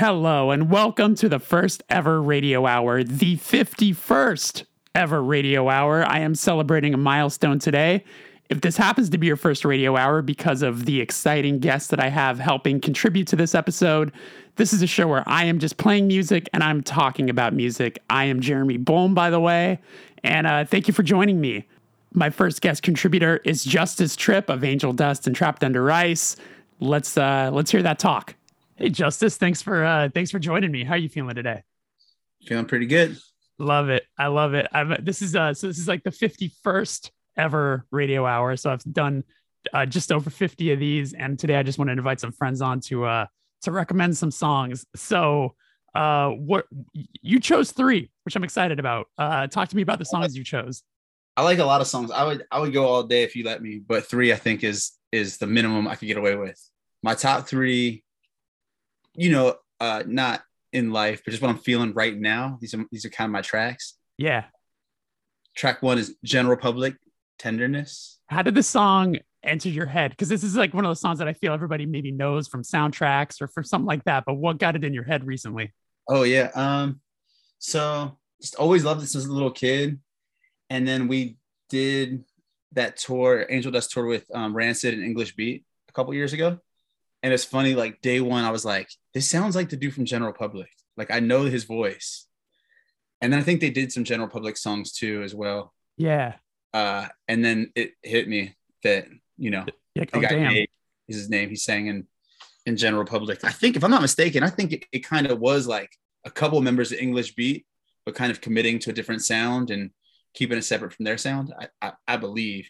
Hello, and welcome to the first ever radio hour, the 51st ever radio hour. I am celebrating a milestone today. If this happens to be your first radio hour because of the exciting guests that I have helping contribute to this episode, this is a show where I am just playing music and I'm talking about music. I am Jeremy Bolm, by the way, and uh, thank you for joining me. My first guest contributor is Justice Tripp of Angel Du$t and Trapped Under Ice. Let's uh, let's hear that talk. Hey, Justice, thanks for uh, thanks for joining me. How are you feeling today? Feeling pretty good. Love it. I love it. I'm this is uh so this is like the 51st ever radio hour. So I've done uh, just over 50 of these, and today I just want to invite some friends on to uh to recommend some songs. So uh what you chose three, which I'm excited about. Uh talk to me about the songs you chose. I like a lot of songs. I would I would go all day if you let me, but three I think is is the minimum I could get away with. My top three, you know, uh, not in life, but just what I'm feeling right now. These are these are kind of my tracks. Yeah. Track one is General Public, Tenderness. How did the song enter your head? Because this is like one of those songs that I feel everybody maybe knows from soundtracks or from something like that. But what got it in your head recently? Oh yeah. Um, so just always loved this as a little kid, and then we did that tour, Angel Du$t tour with um, Rancid and English Beat a couple years ago. And it's funny, like day one, I was like, this sounds like the dude from General Public. Like I know his voice. And then I think they did some General Public songs too as well. Yeah. Uh, and then it hit me that, you know, Yeah. the Oh, guy damn. Is his name. He sang in in General Public. I think, if I'm not mistaken, I think it, it kind of was like a couple members of English Beat, but kind of committing to a different sound and keeping it separate from their sound. I I, I believe.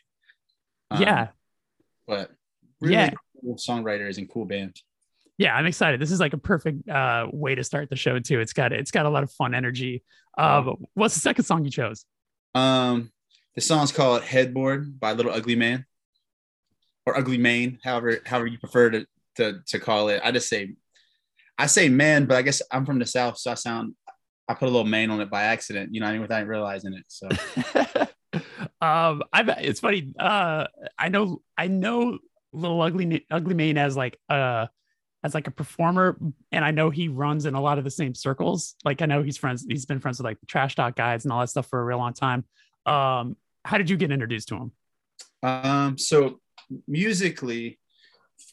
Um, yeah. but really Yeah. Songwriters and cool band. Yeah, I'm excited. This is like a perfect uh, way to start the show too. It's got it's got a lot of fun energy. Uh, what's the second song you chose? Um, the song's called "Headboard" by Little Ugly Man, or Ugly Mane, however however you prefer to to to call it. I just say, I say man, but I guess I'm from the south, so I sound I put a little man on it by accident, you know, I mean, without realizing it. So um, I it's funny. Uh, I know I know Little Ugly Ugly Mane as like uh as like a performer, and I know he runs in a lot of the same circles. Like I know he's friends. He's been friends with like the Trash Talk guys and all that stuff for a real long time. Um, how did you get introduced to him? Um, so musically,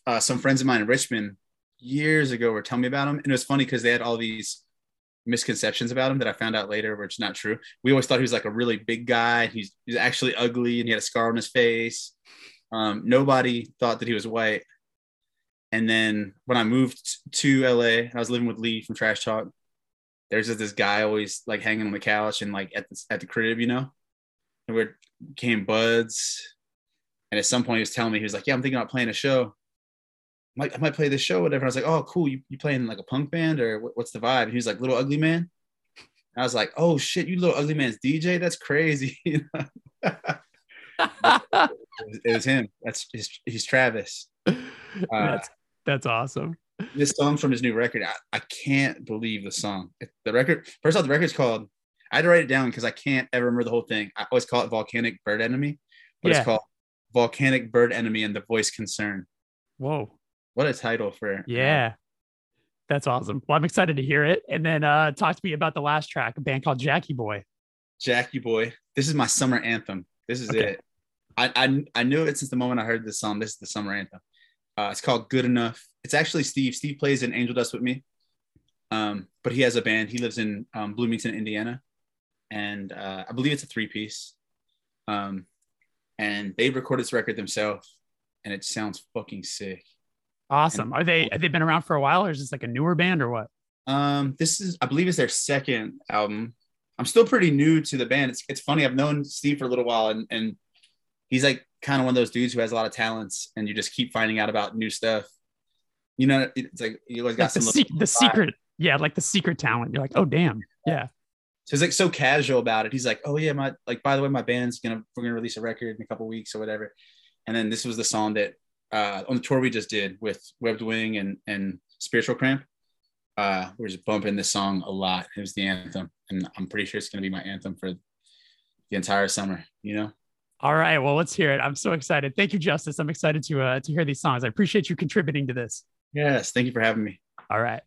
uh, some friends of mine in Richmond years ago were telling me about him, and it was funny because they had all these misconceptions about him that I found out later, which is not true. We always thought he was like a really big guy. He's he's actually ugly, and he had a scar on his face. Um, nobody thought that he was white. And then when I moved to LA, I was living with Lee from Trash Talk. There's just this guy always like hanging on the couch and like at the at the crib, you know. And we became buds. And at some point, he was telling me, he was like, Yeah, I'm thinking about playing a show. I might, I might play this show, whatever. I was like, Oh, cool. You, you playing like a punk band or what, what's the vibe? And he was like, Little Ugly Man. And I was like, Oh shit, you Little Ugly Man's DJ? That's crazy. It, was, him. That's his, he's Travis. Uh, that's that's awesome. this song from his new record, I, I can't believe the song. The record, first off, the record's called, I had to write it down because I can't ever remember the whole thing. I always call it Volcanic Bird Enemy, but Yeah. it's called Volcanic Bird Enemy and the Voiced Concern. Whoa. What a title for Yeah. That's awesome. Well, I'm excited to hear it. And then uh talk to me about the last track, a band called Jackie Boy. Jackie Boy. This is my summer anthem. This is Okay. it. I, I I knew it since the moment I heard this song. This is the summer anthem. Uh, it's called Good Enough. It's actually Steve. Steve plays in Angel Du$t with me. Um, but he has a band. He lives in um, Bloomington, Indiana, and uh, I believe it's a three piece. Um, and they recorded this record themselves, and it sounds fucking sick. Awesome. Are they have they been around for a while or is this like a newer band or what? Um, this is, I believe, it's their second album. I'm still pretty new to the band. It's, it's funny. I've known Steve for a little while, and and he's like kind of one of those dudes who has a lot of talents, and you just keep finding out about new stuff. You know, it's like you always got Like the, some se- the secret, yeah, like the secret talent. You're like, oh damn, yeah, So he's like so casual about it. He's like, "Oh yeah, my like by the way, my band's gonna we're gonna release a record in a couple weeks or whatever." And then this was the song that uh, on the tour we just did with Webbed Wing and and Spiritual Cramp. Uh, we are just bumping this song a lot. It was the anthem, and I'm pretty sure it's gonna be my anthem for the entire summer. You know. All right. Well, let's hear it. I'm so excited. Thank you, Justice. I'm excited to uh, to hear these songs. I appreciate you contributing to this. Yes. Thank you for having me. All right.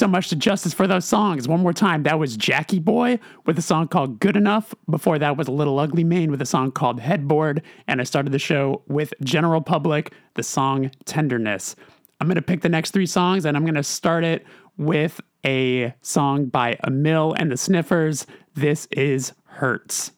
So much to Justice for those songs. One more time, that was Jackie Boy with a song called Good Enough. Before that was a Little Ugly Mane with a song called Headboard. And I started the show with General Public, the song Tenderness. I'm going to pick the next three songs and I'm going to start it with a song by Amyl and the Sniffers. This is Hurts.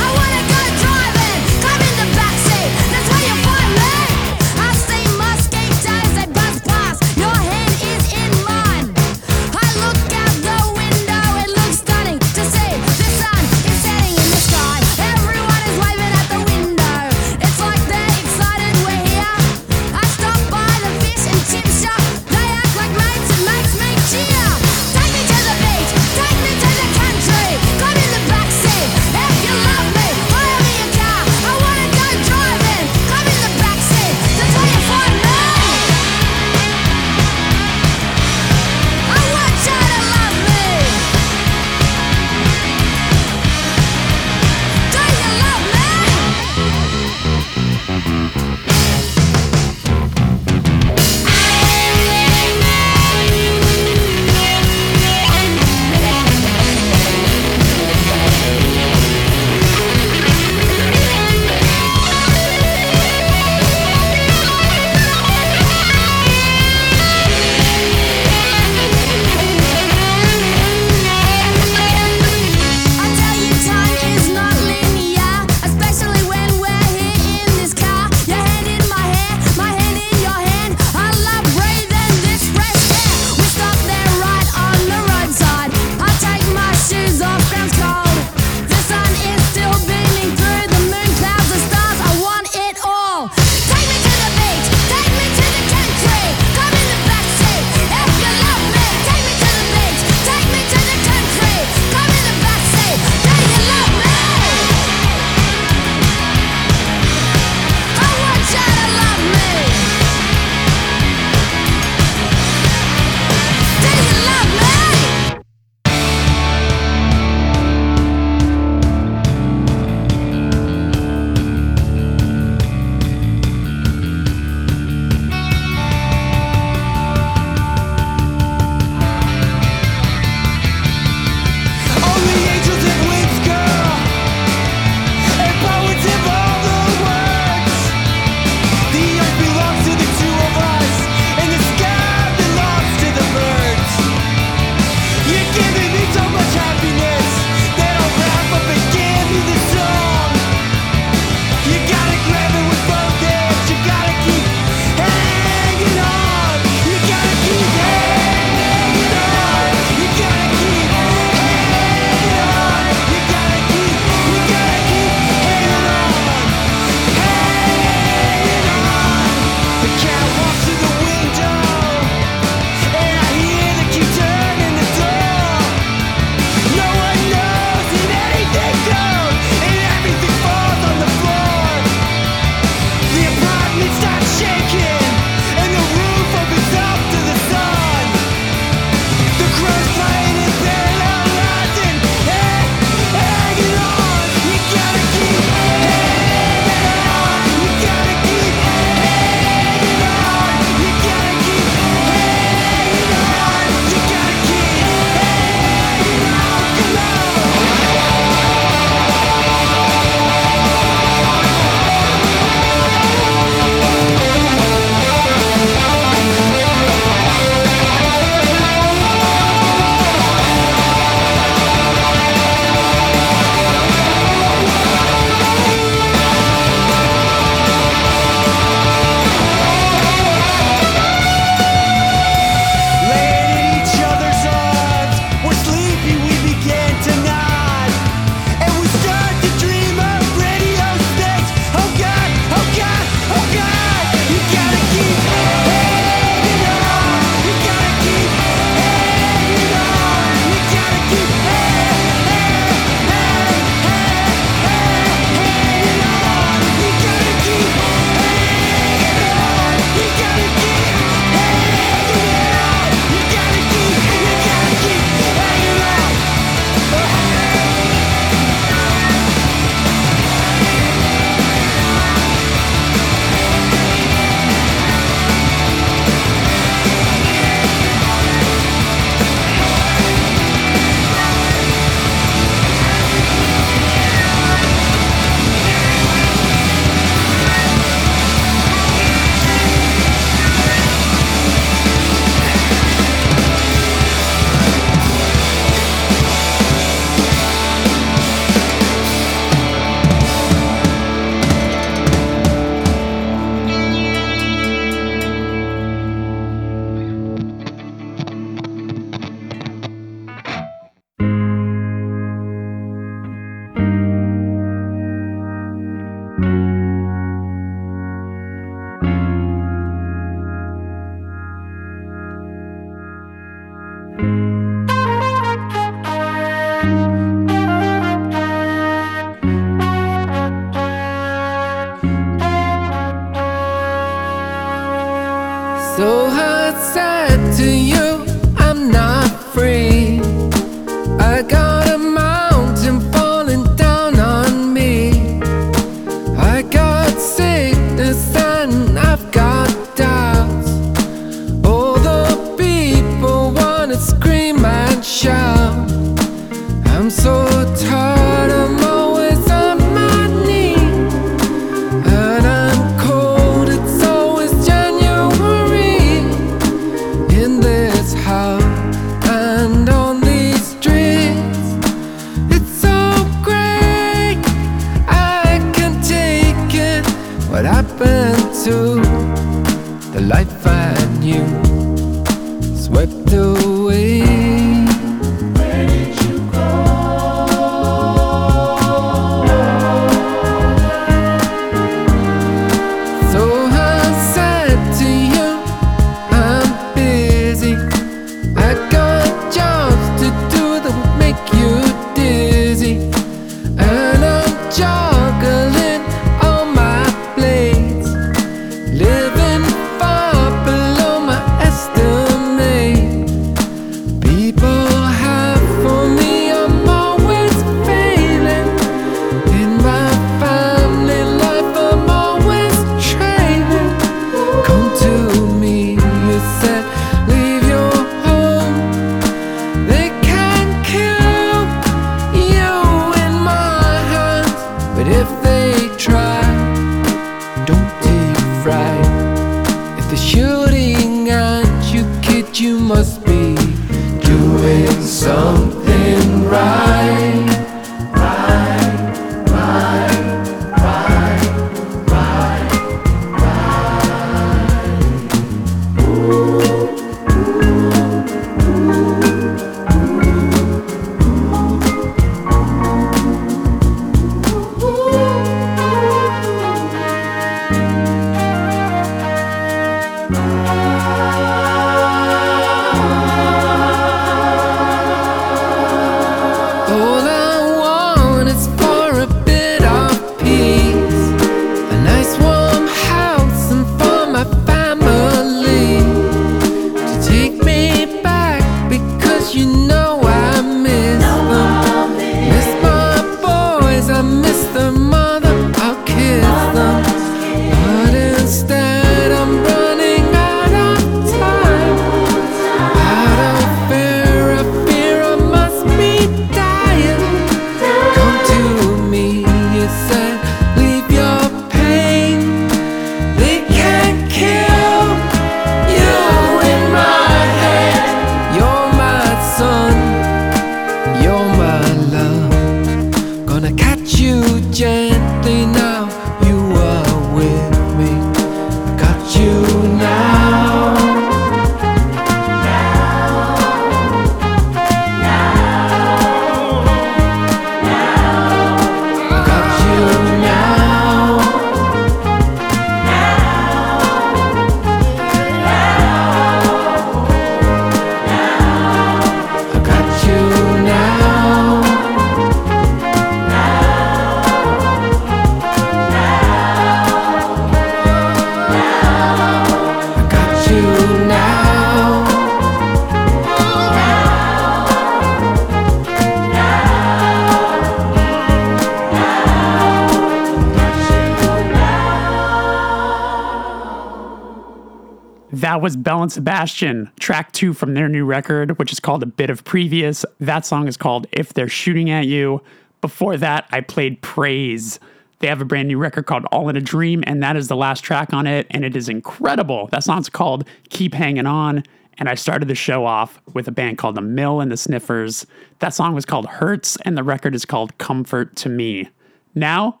That was Belle and Sebastian, track two from their new record, which is called A Bit of Previous. That song is called If They're Shooting at You. Before that, I played Praise. They have a brand new record called All in a Dream, and that is the last track on it, and it is incredible. That song's called Keep Hanging On. And I started the show off with a band called The Mill and the Sniffers. That song was called Hurts, and the record is called Comfort to Me. Now,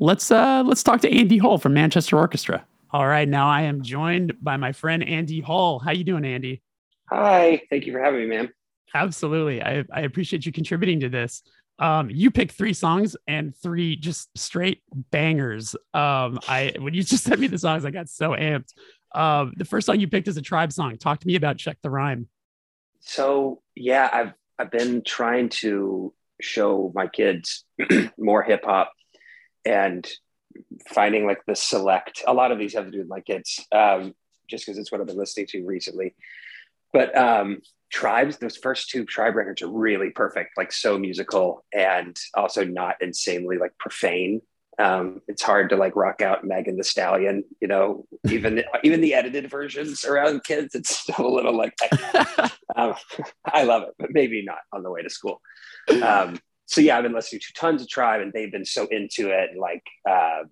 let's uh let's talk to Andy Hull from Manchester Orchestra. All right, now I am joined by my friend Andy Hull. How you doing, Andy? Hi, thank you for having me, man. Absolutely. I, I appreciate you contributing to this. Um, you picked three songs and three just straight bangers. Um, I when you just sent me the songs, I got so amped. Um, the first song you picked is a tribe song. Talk to me about Check the Rhyme. So yeah, I've I've been trying to show my kids more hip hop and finding like the select. A lot of these have to do with my kids. Um, just because it's what I've been listening to recently. But um, Tribes, those first two Tribe records are really perfect, like so musical and also not insanely like profane. Um, it's hard to like rock out Megan Thee Stallion, you know, even even the edited versions around kids, it's still a little like um, I love it, but maybe not on the way to school. Um, so yeah, I've been listening to tons of Tribe, and they've been so into it, and like uh,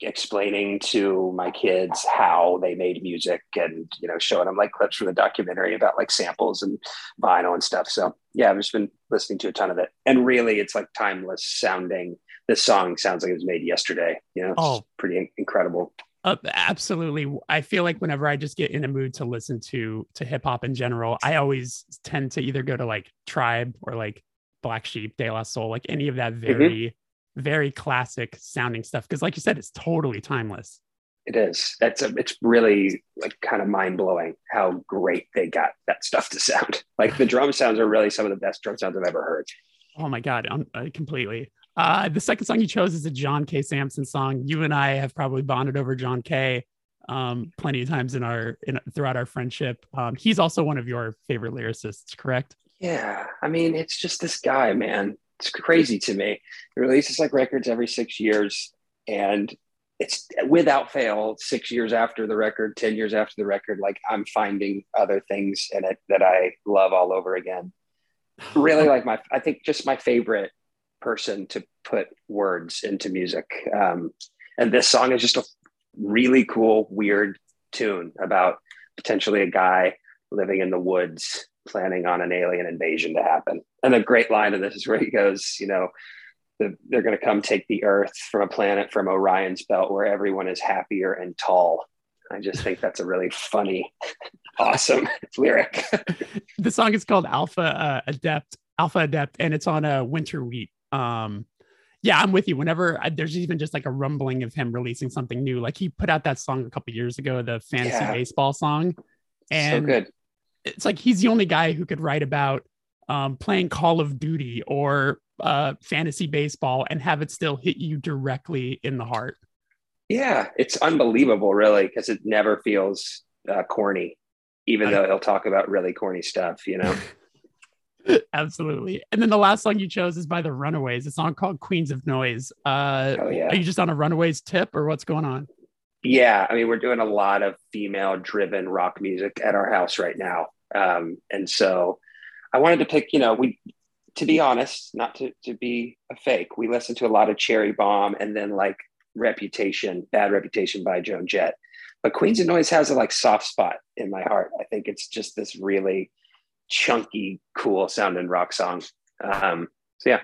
explaining to my kids how they made music, and you know, showing them like clips from the documentary about like samples and vinyl and stuff. So yeah, I've just been listening to a ton of it, and really, it's like timeless sounding. This song sounds like it was made yesterday. You know, it's Oh. pretty incredible. Uh, absolutely. I feel like whenever I just get in a mood to listen to to hip hop in general, I always tend to either go to like Tribe or like Black Sheep, De La Soul, like any of that very, very classic sounding stuff. Because, like you said, it's totally timeless. It is. That's a, it's really like kind of mind blowing how great they got that stuff to sound. Like the drum sounds are really some of the best drum sounds I've ever heard. Oh my god, um, uh, completely. Uh, the second song you chose is a John K. Samson song. You and I have probably bonded over John K. Um, plenty of times in our in throughout our friendship. Um, he's also one of your favorite lyricists, correct? Yeah, I mean, it's just this guy, man. It's crazy to me. He releases like records every six years, and it's without fail six years after the record, ten years after the record. Like I'm finding other things in it that I love all over again. Really, like my, I think just my favorite person to put words into music. Um, and this song is just a really cool, weird tune about potentially a guy living in the woods planning on an alien invasion to happen. And a great line of this is where he goes, you know, the, they're going to come take the Earth from a planet from Orion's belt where everyone is happier and tall. I just think that's a really funny, awesome lyric. the song is called Alpha uh, Adept, Alpha Adept, and it's on a Winter Wheat. Um, yeah, I'm with you. Whenever I, there's even just like a rumbling of him releasing something new, like he put out that song a couple years ago, the fantasy Yeah. baseball song, and so good. It's like he's the only guy who could write about um, playing Call of Duty or uh, fantasy baseball and have it still hit you directly in the heart. Yeah, it's unbelievable, really, because it never feels uh, corny, even I- though he'll talk about really corny stuff, you know? Absolutely. And then the last song you chose is by the Runaways, a song called Queens of Noise. Uh, Oh, yeah. Are you just on a Runaways tip or what's going on? Yeah, I mean, we're doing a lot of female driven rock music at our house right now. Um, and so I wanted to pick, you know, we, to be honest, not to, to be a fake, we listen to a lot of Cherry Bomb and then like Reputation, Bad Reputation by Joan Jett. But Queens of Noise has a like soft spot in my heart. I think it's just this really chunky, cool sounding rock song. Um, so yeah,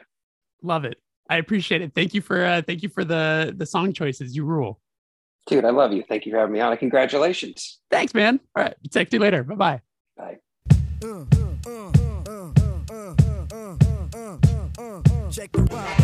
Love it. I appreciate it. Thank you for uh, thank you for the the song choices. You rule. Dude, I love you. Thank you for having me on. And congratulations. Thanks, man. All right. Talk to you later. Bye bye. Bye. Check the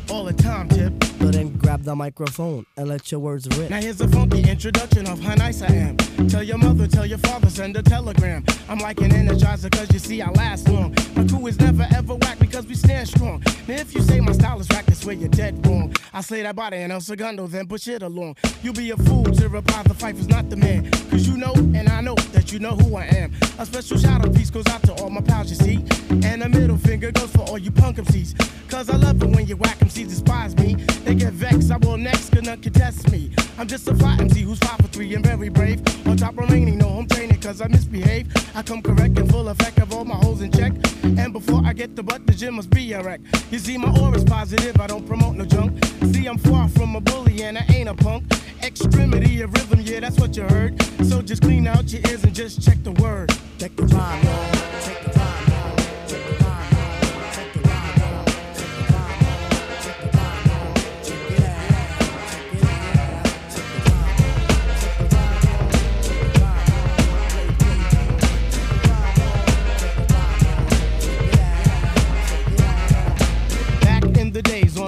All the time, tip. So then grab the microphone and let your words rip. Now here's a funky introduction of how nice I am. Tell your mother, tell your father, send a telegram. I'm like an energizer, cause you see I last long. My crew is never ever whack because we stand strong. Now if you say my style is whack, that's where you're dead wrong. I slay that body and El Segundo, then push it along. You'll be a fool to reply the fight is not the man. Cause you know, and I know that you know who I am. A special shout out piece goes out to all my pals, you see. And a middle finger goes for all you punk MCs. Cause I love it when you whack MCs despise me. They get vexed, I will next, gonna contest me. I'm just a fly MC who's five for three and very brave. On top remaining, no home training, cause I misbehave. I come correct and full effect of all my holes in check. And before I get the butt, the gym must be a wreck. You see, my aura's positive, I don't promote no junk. See, I'm far from a bully and I ain't a punk. extremity of rhythm, yeah, that's what you heard. So just clean out your ears and just check the word. Check the rhyme,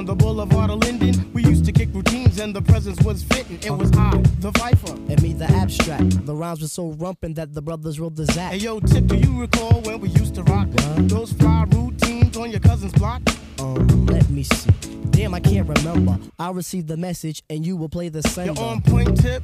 on the boulevard of Linden, we used to kick routines and the presence was fitting. It was I, the Phifer. And me, the abstract. The rhymes were so rumpin' that the brothers rolled the Zach. Hey yo, Tip, do you recall when we used to rock What? those fly routines on your cousin's block? Um, let me see. Damn, I can't remember. I received the message and you will play the same. You're on point, Tip.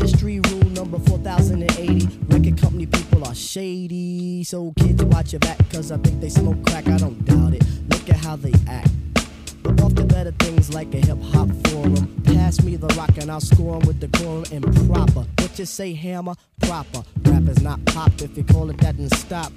Industry rule number 4080. Record company people are shady. So kids watch your back, cause I think they smoke crack. I don't doubt it. Look at how they act. But off the better things like a hip hop forum. Pass me the rock and I'll score 'em with decorum and proper. What you say, hammer? Proper. Rap is not pop. If you call it that, and stop.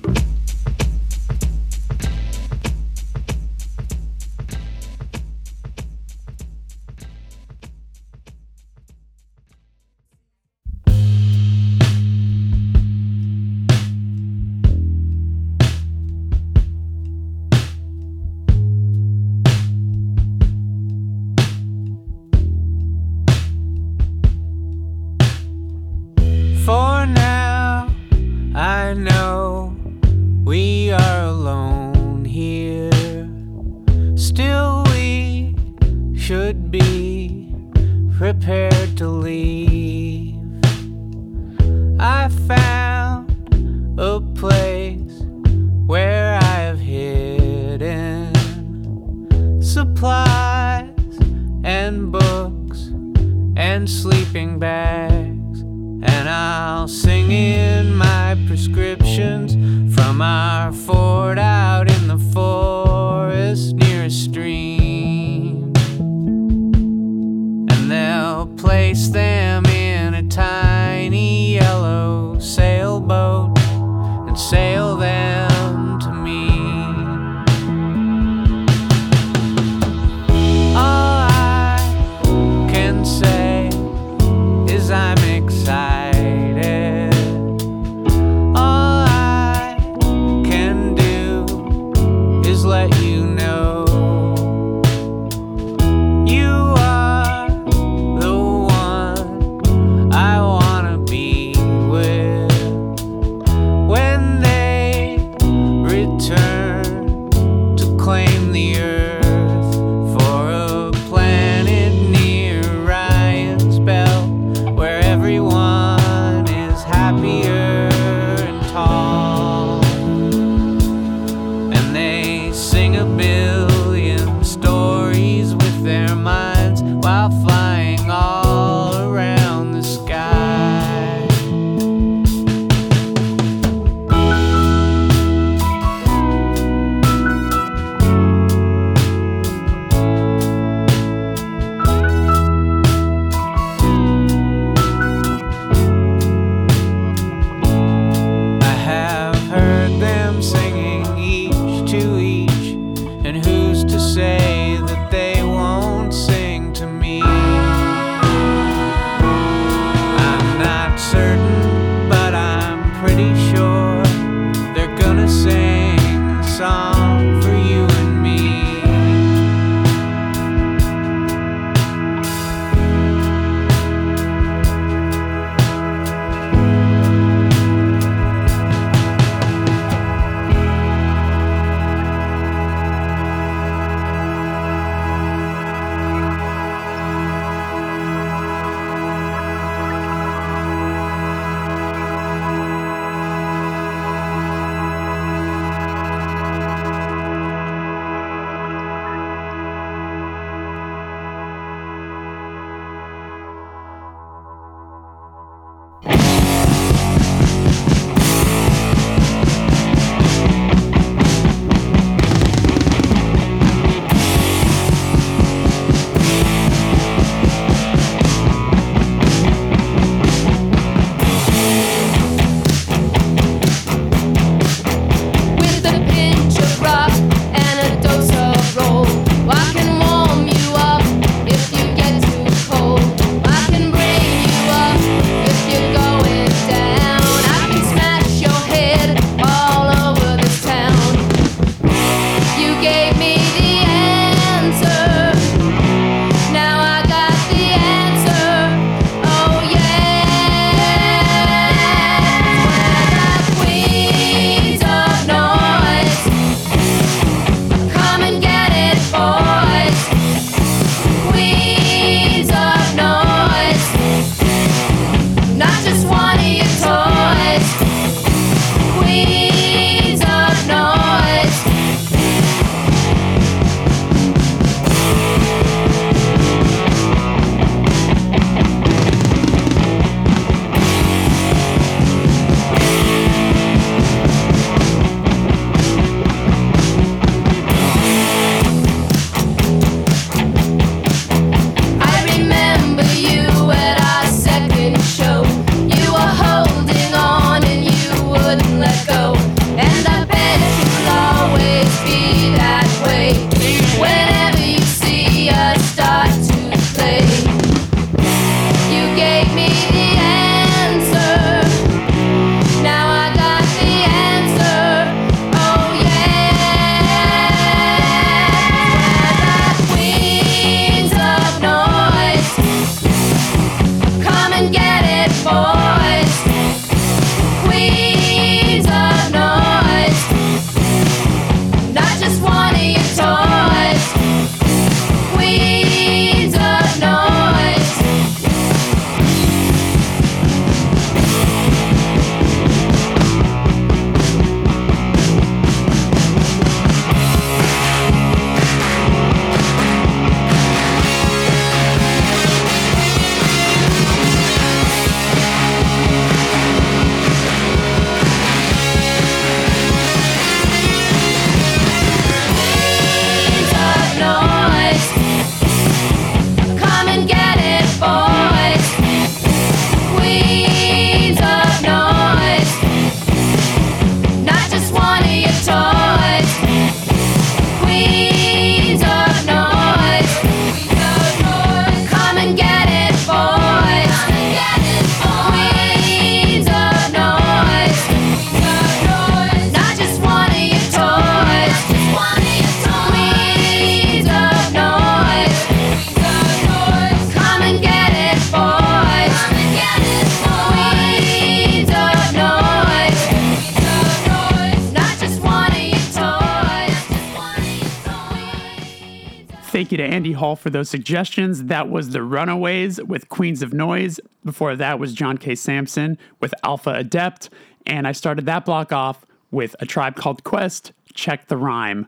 Andy Hull for those suggestions. That was The Runaways with Queens of Noise. Before that was John K. Samson with Alpha Adept. And I started that block off with A Tribe Called Quest, Check the Rhyme.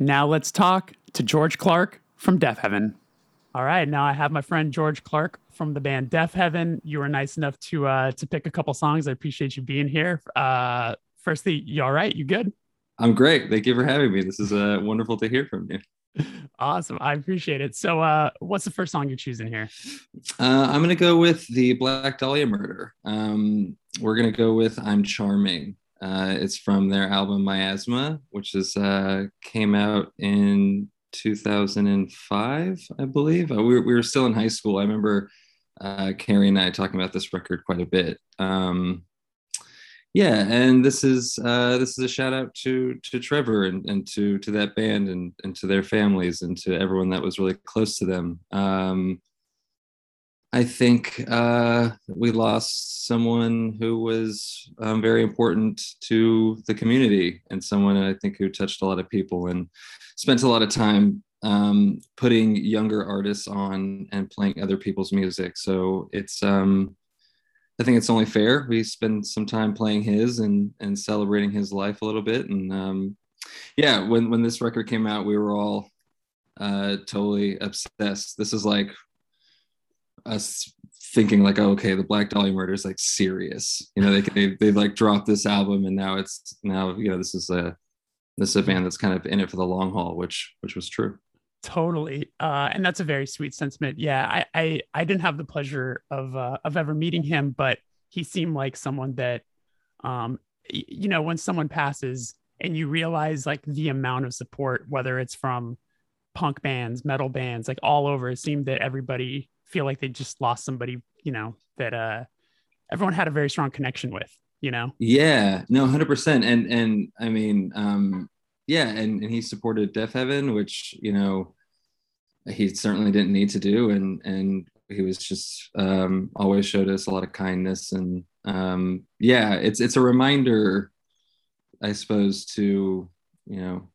Now let's talk to George Clarke from Deafheaven. All right, now I have my friend George Clarke from the band Deafheaven. You were nice enough to uh, to pick a couple songs. I appreciate you being here. Uh, firstly, you all right? You good? I'm great. Thank you for having me. This is uh, wonderful to hear from you. Awesome. I appreciate it. So, uh, what's the first song you're choosing here? Uh, I'm going to go with the Black Dahlia Murder. Um, we're going to go with I'm Charming. Uh, it's from their album Miasma, which is uh, came out in 2005, I believe. Uh, we, were, we were still in high school. I remember uh, Kerry and I talking about this record quite a bit. Um, yeah, and this is uh, this is a shout out to to Trevor and, and to to that band and and to their families and to everyone that was really close to them. Um, I think uh, we lost someone who was um, very important to the community and someone I think who touched a lot of people and spent a lot of time um, putting younger artists on and playing other people's music. So it's um, I think it's only fair we spend some time playing his and and celebrating his life a little bit. And um, yeah, when when this record came out, we were all uh, totally obsessed. This is like us thinking like, oh, okay, the Black Dahlia murder is like serious. You know, they they they like dropped this album, and now it's now you know this is a this is a band that's kind of in it for the long haul, which which was true. Totally, uh, and that's a very sweet sentiment. Yeah, I I, I didn't have the pleasure of uh, of ever meeting him, but he seemed like someone that, um, y- you know, when someone passes and you realize like the amount of support, whether it's from punk bands, metal bands, like all over, it seemed that everybody feel like they just lost somebody, you know, that uh, everyone had a very strong connection with. You know, Yeah, no, hundred percent. And and I mean, um, yeah, and, and he supported Deafheaven, which you know he certainly didn't need to do, and and he was just um, always showed us a lot of kindness, and um, yeah, it's it's a reminder, I suppose, to you know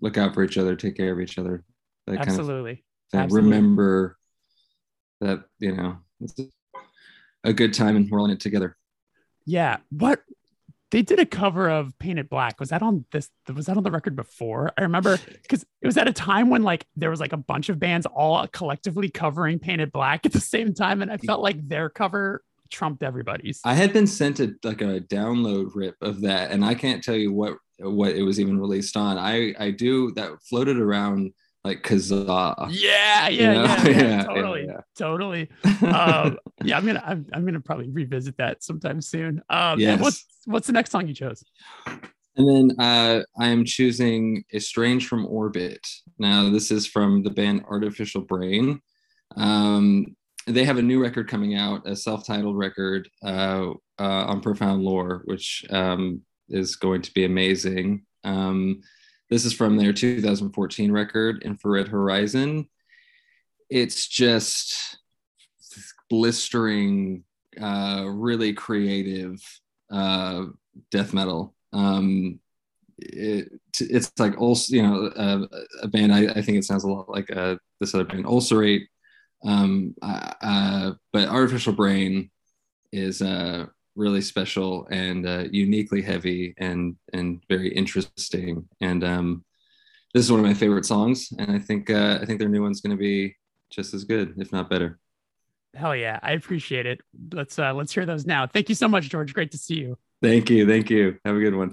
look out for each other, take care of each other, that kind of absolutely. thing. Absolutely. Remember that you know it's a good time and we're all in it together. Yeah. What they did a cover of Painted Black. Was that on this? Was that on the record before? I remember because it was at a time when like there was like a bunch of bands all collectively covering Painted Black at the same time, and I felt like their cover trumped everybody's. I had been sent a like a download rip of that, and I can't tell you what what it was even released on. I I do that floated around like Kazaa. yeah, yeah, You know? yeah, yeah, Yeah, totally, yeah. totally. Um, yeah, I'm gonna, I'm, I'm gonna probably revisit that sometime soon. Um, Yes. what's, what's the next song you chose? And then uh, I am choosing Estranged from Orbit. Now, this is from the band Artificial Brain. Um, they have a new record coming out, a self titled record uh, uh, on Profound Lore, which um, is going to be amazing. Um, this is from their 2014 record, Infrared Horizon. It's just blistering, uh, really creative uh, death metal. Um, it, it's like also you know uh, a band. I, I think it sounds a lot like uh, this other band, Ulcerate. Um, uh, uh, but Artificial Brain is uh, really special and uh, uniquely heavy and and very interesting. And um, this is one of my favorite songs. And I think uh, I think their new one's going to be just as good, if not better. Hell yeah, I appreciate it. Let's, uh, let's hear those now. Thank you so much, George. Great to see you. Thank you, thank you. Have a good one.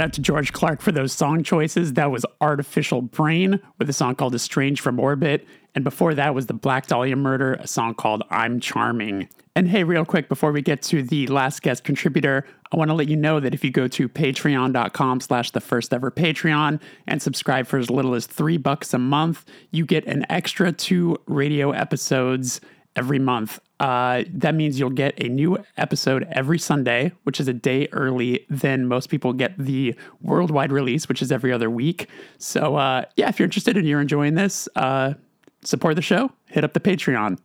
Shout out to George Clarke for those song choices. That was Artificial Brain with a song called Estranged from Orbit. And before that was the Black Dahlia Murder, a song called I'm Charming. And hey, real quick, before we get to the last guest contributor, I want to let you know that if you go to patreon.com slash the first ever Patreon and subscribe for as little as three bucks a month, you get an extra two radio episodes every month. Uh, that means you'll get a new episode every Sunday, which is a day early than most people get the worldwide release, which is every other week. So, uh, yeah, if you're interested and you're enjoying this, uh, support the show, hit up the Patreon.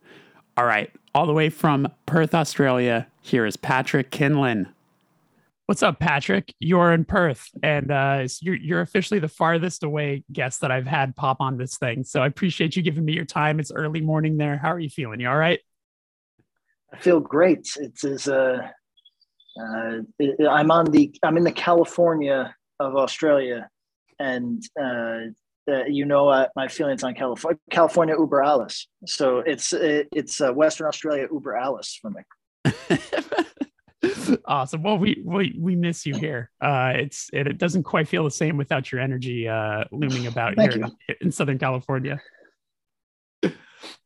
All right, all the way from Perth, Australia, here is Patrick Kindlon. What's up, Patrick? You're in Perth, and uh, you're you're officially the farthest away guest that I've had pop on this thing. So I appreciate you giving me your time. It's early morning there. How are you feeling? You all right? I feel great. It's is uh, uh, I'm on the I'm in the California of Australia, and uh, uh, you know uh, my feelings on California. California Uber Alles. So it's it, it's uh, Western Australia Uber Alles for me. awesome. Well, we, we we miss you here. Uh, it's it, it doesn't quite feel the same without your energy uh, looming about Thank here in, in Southern California.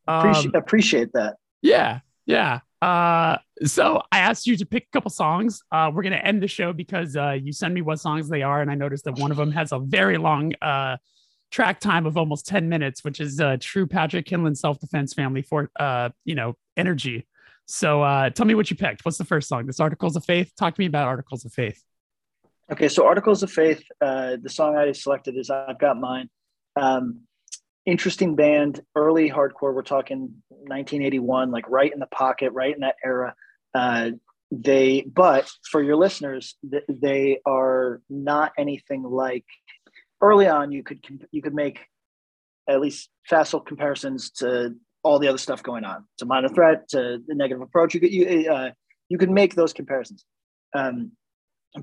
Appreciate, Um, appreciate that. yeah, yeah. Uh, so I asked you to pick a couple songs. Uh, we're gonna end the show because uh, you send me what songs they are, and I noticed that one of them has a very long uh track time of almost ten minutes, which is uh, true Patrick Kindlon self defense family for uh you know energy. So uh, tell me what you picked. What's the first song? This Articles of Faith. Talk to me about Articles of Faith. Okay, so Articles of Faith, uh, the song I selected is I've Got Mine. Um, interesting band, early hardcore. We're talking 1981, like right in the pocket, right in that era. Uh, they, but for your listeners, th- they are not anything like. Early on, you could you could make at least facile comparisons to all the other stuff going on, to minor threat, to the negative approach. You could you uh, you can make those comparisons. Um,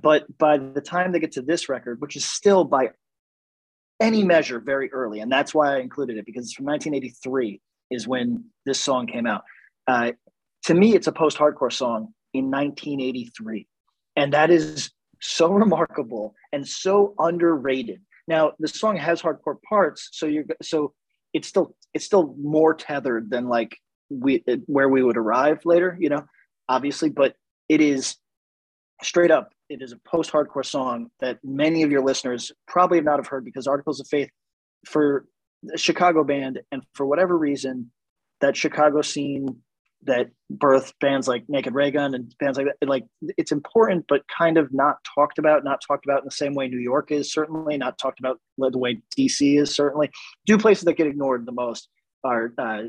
but by the time they get to this record, which is still by any measure very early, and that's why I included it because it's from 1983 is when this song came out. Uh, to me, it's a post-hardcore song in 1983, and that is so remarkable and so underrated. Now, the song has hardcore parts, so you're so it's still it's still more tethered than like we where we would arrive later, you know, obviously, but it is straight up it is a post-hardcore song that many of your listeners probably have not have heard because articles of faith for chicago band and for whatever reason that chicago scene that birthed bands like Naked Raygun and bands like that like it's important but kind of not talked about not talked about in the same way new york is certainly not talked about the way dc is certainly. Two places that get ignored the most are uh,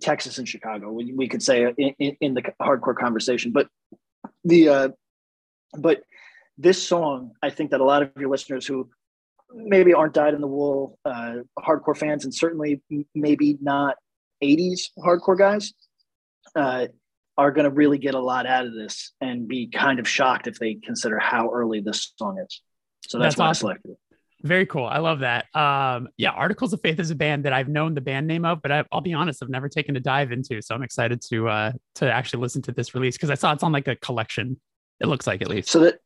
texas and chicago. We, we could say in, in, in the hardcore conversation but the uh, but this song i think that a lot of your listeners who maybe aren't dyed in the wool uh, hardcore fans and certainly maybe not 80s hardcore guys uh, are going to really get a lot out of this and be kind of shocked if they consider how early this song is so that's, That's why awesome. i selected it Very cool. I love that. Um, yeah, Articles of Faith is a band that I've known the band name of, but I, I'll be honest, I've never taken a dive into. So I'm excited to uh, to actually listen to this release because I saw it's on like a collection. It looks like at least. so that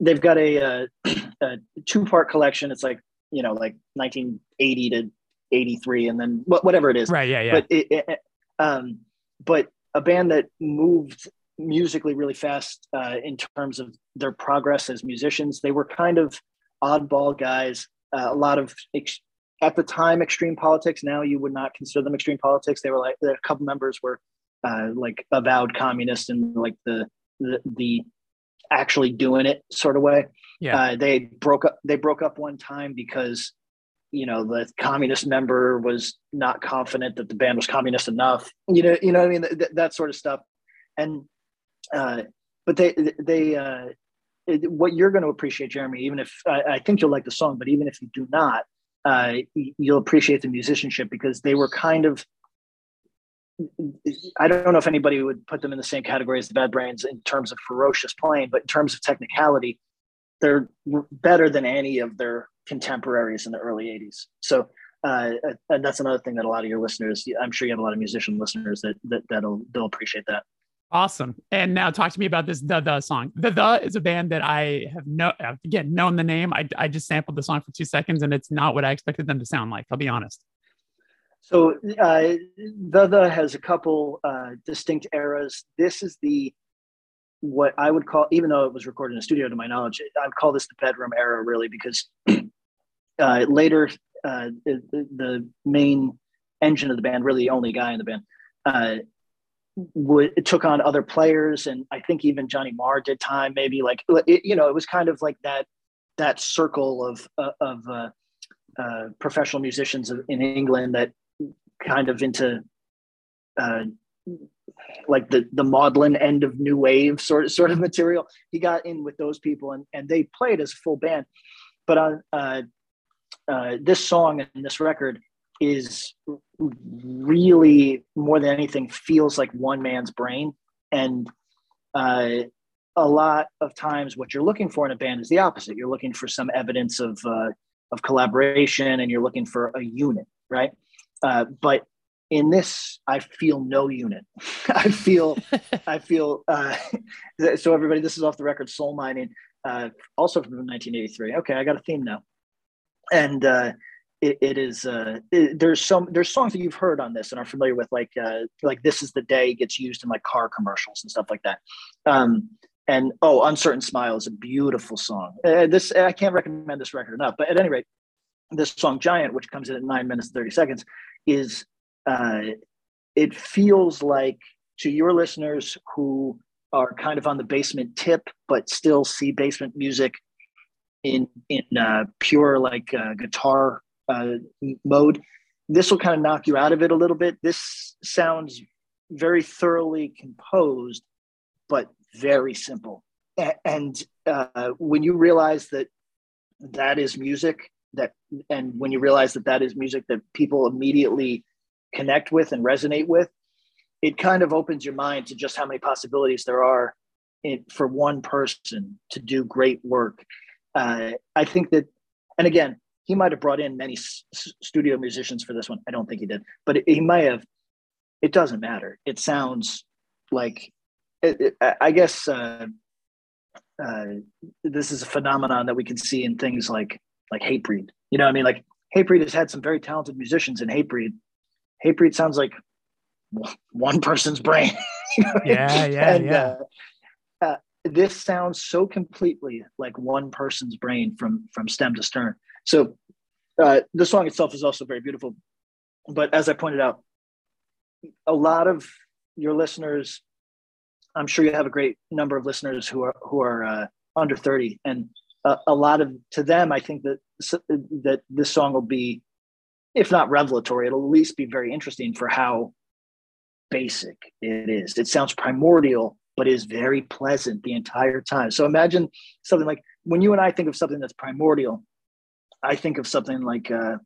they've got a, uh, a two part collection it's like you know like 1980 to 83 and then whatever it is Right. Yeah. Yeah. but it, it- um, but a band that moved musically really fast uh, in terms of their progress as musicians. They were kind of oddball guys. Uh, a lot of ex- at the time extreme politics. Now you would not consider them extreme politics. They were like a couple members were uh, like avowed communist and like the the, the actually doing it sort of way. Yeah. Uh, they broke up. They broke up one time because you know the communist member was not confident that the band was communist enough. You know, you know, I mean Th- that sort of stuff. And uh, but they they uh, it, what you're going to appreciate, Jeremy, even if I, I think you'll like the song, but even if you do not, uh, you'll appreciate the musicianship because they were kind of. I don't know if anybody would put them in the same category as the Bad Brains in terms of ferocious playing, but in terms of technicality, they're better than any of their contemporaries in the early 80s. So uh, and that's another thing that a lot of your listeners, I'm sure you have a lot of musician listeners that, that that'll they'll appreciate that. Awesome. And now talk to me about this The The song. The The is a band that I have no again known the name. I I just sampled the song for two seconds and it's not what I expected them to sound like. I'll be honest. So uh, the the has a couple uh, distinct eras. This is the what I would call, even though it was recorded in a studio, to my knowledge, I'd call this the bedroom era, really, because uh, later uh, the, the main engine of the band, really the only guy in the band, uh, would took on other players, and I think even Johnny Marr did time, maybe like it, you know, it was kind of like that that circle of uh, of uh, uh, professional musicians in England that kind of into like the the maudlin end of new wave sort of sort of material. He got in with those people, and and they played as a full band. But on uh, uh, this song and this record is really more than anything feels like one man's brain, and uh, a lot of times what you're looking for in a band is the opposite. You're looking for some evidence of uh, of collaboration, and you're looking for a unit, right? Uh, but in this i feel no unit. I feel i feel uh, so everybody this is off the record soul mining uh, also from 1983 okay i got a theme now. And uh, it, it is uh, it, there's some there's songs that you've heard on this and are familiar with like uh, like this is the day gets used in like car commercials and stuff like that. Um, and oh uncertain smile is a beautiful song. Uh, this i can't recommend this record enough but at any rate this song giant which comes in at nine minutes and 30 seconds is uh, it feels like to your listeners who are kind of on the basement tip but still see basement music in in uh, pure like uh, guitar uh, mode this will kind of knock you out of it a little bit. This sounds very thoroughly composed but very simple. A- and uh, when you realize that that is music that and when you realize that that is music that people immediately connect with and resonate with, it kind of opens your mind to just how many possibilities there are in, for one person to do great work. Uh, I think that, and again, he might have brought in many s- studio musicians for this one. I don't think he did, but it, he might have. It doesn't matter. It sounds like, it, I guess, uh, uh, this is a phenomenon that we can see in things like like Hatebreed. You know, I mean, like Hatebreed has had some very talented musicians in Hatebreed, Hatebreed sounds like one person's brain. yeah, yeah, and, yeah. Uh, uh, this sounds so completely like one person's brain from from stem to stern. So uh, the song itself is also very beautiful. But as I pointed out, a lot of your listeners, I'm sure you have a great number of listeners who are who are uh, under 30, and uh, a lot of to them, I think that that this song will be if not revelatory, it'll at least be very interesting for how basic it is. It sounds primordial, but is very pleasant the entire time. So imagine something like when you and I think of something that's primordial, I think of something like uh,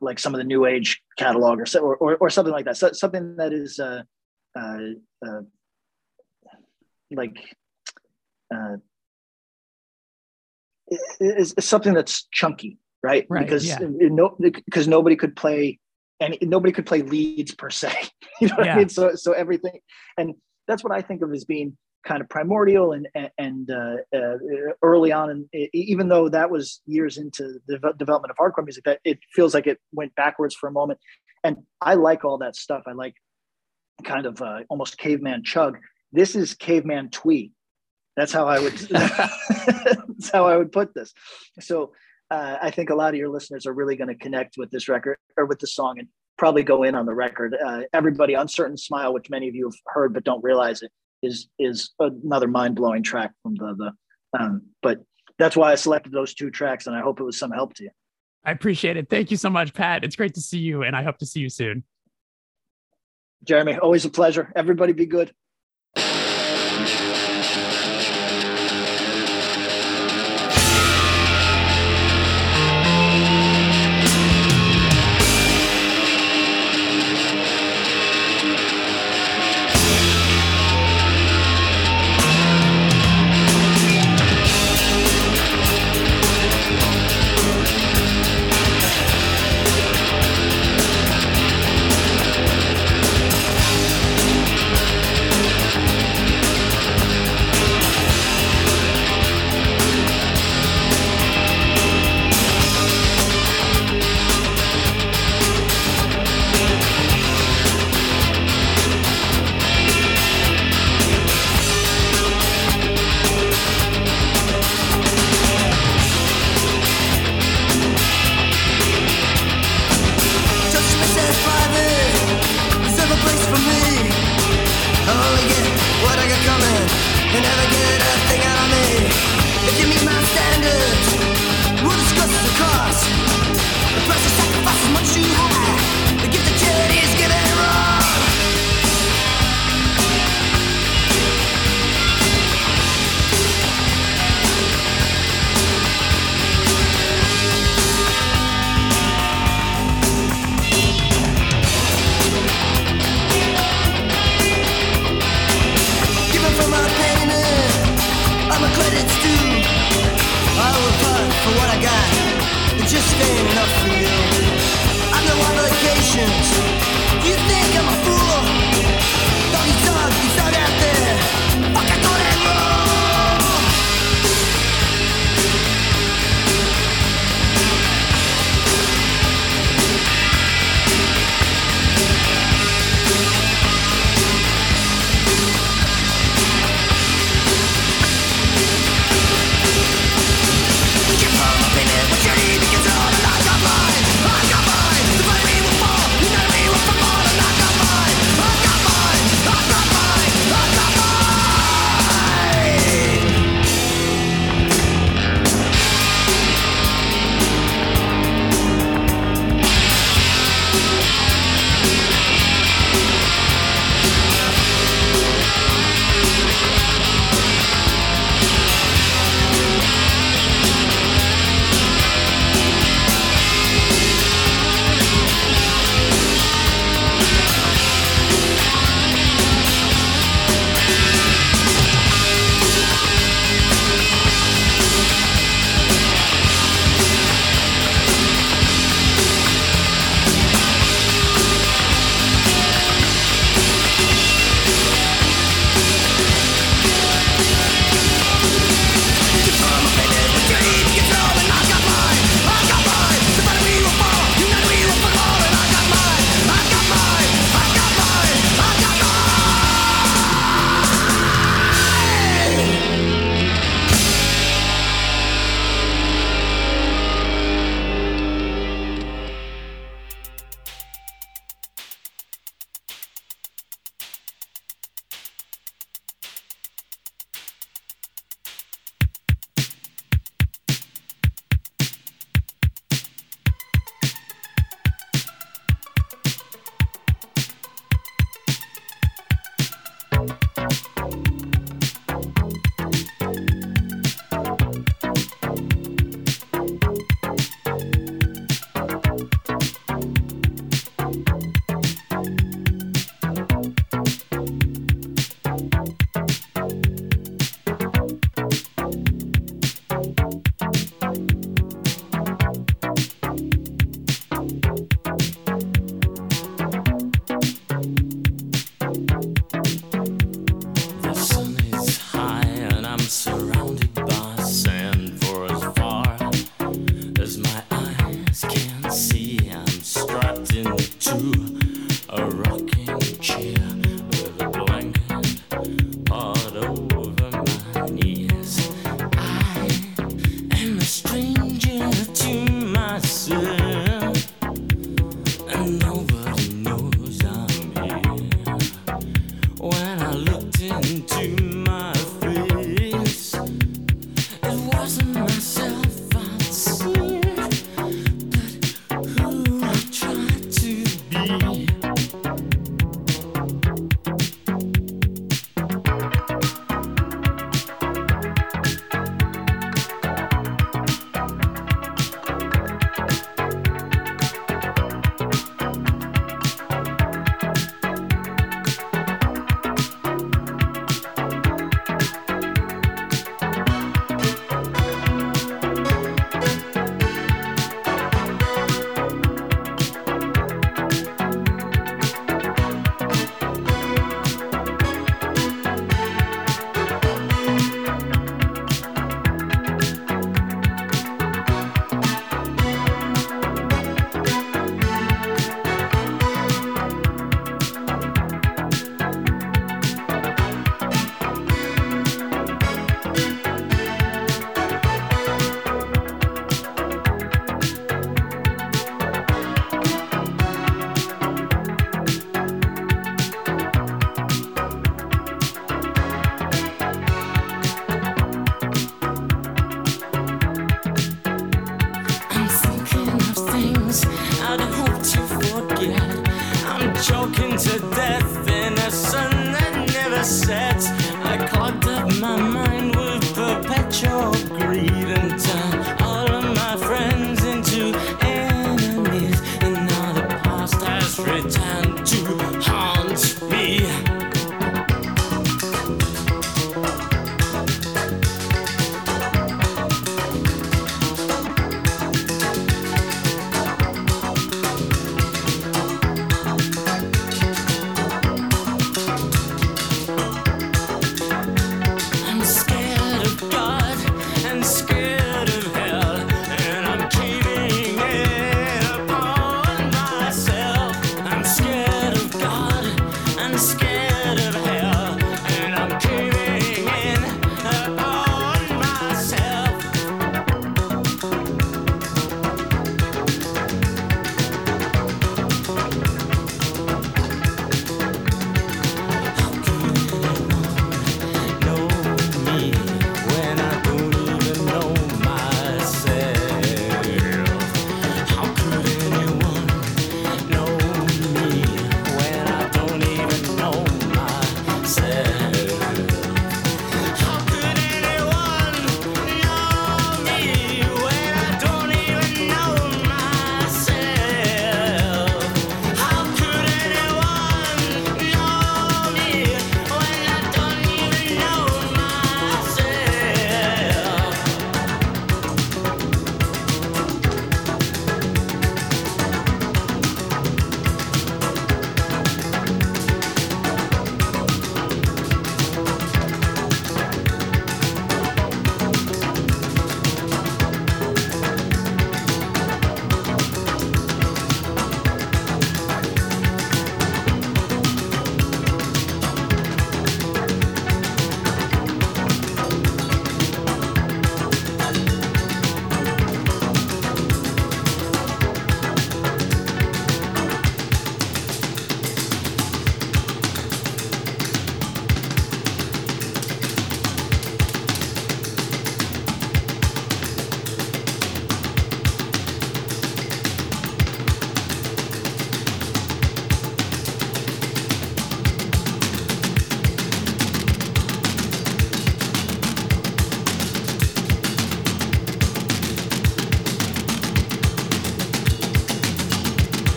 like some of the New Age catalog or or, or, or something like that. So, something that is uh, uh, uh, like uh, is something that's chunky right? Right, because yeah. no, because nobody could play and nobody could play leads per se. You know what Yeah. I mean? So so everything, and that's what I think of as being kind of primordial and and uh, uh, early on, and even though that was years into the development of hardcore music, that it feels like it went backwards for a moment. And I like all that stuff. I like kind of uh, almost caveman chug. This is caveman twee. That's how I would. that's how I would put this. So uh, I think a lot of your listeners are really going to connect with this record or with the song and probably go in on the record. Uh, everybody, uncertain smile, which many of you have heard but don't realize it, is is another mind blowing track from the the. Um, but that's why I selected those two tracks, and I hope it was some help to you. I appreciate it. Thank you so much, Pat. It's great to see you, and I hope to see you soon. Jeremy, always a pleasure. Everybody, be good.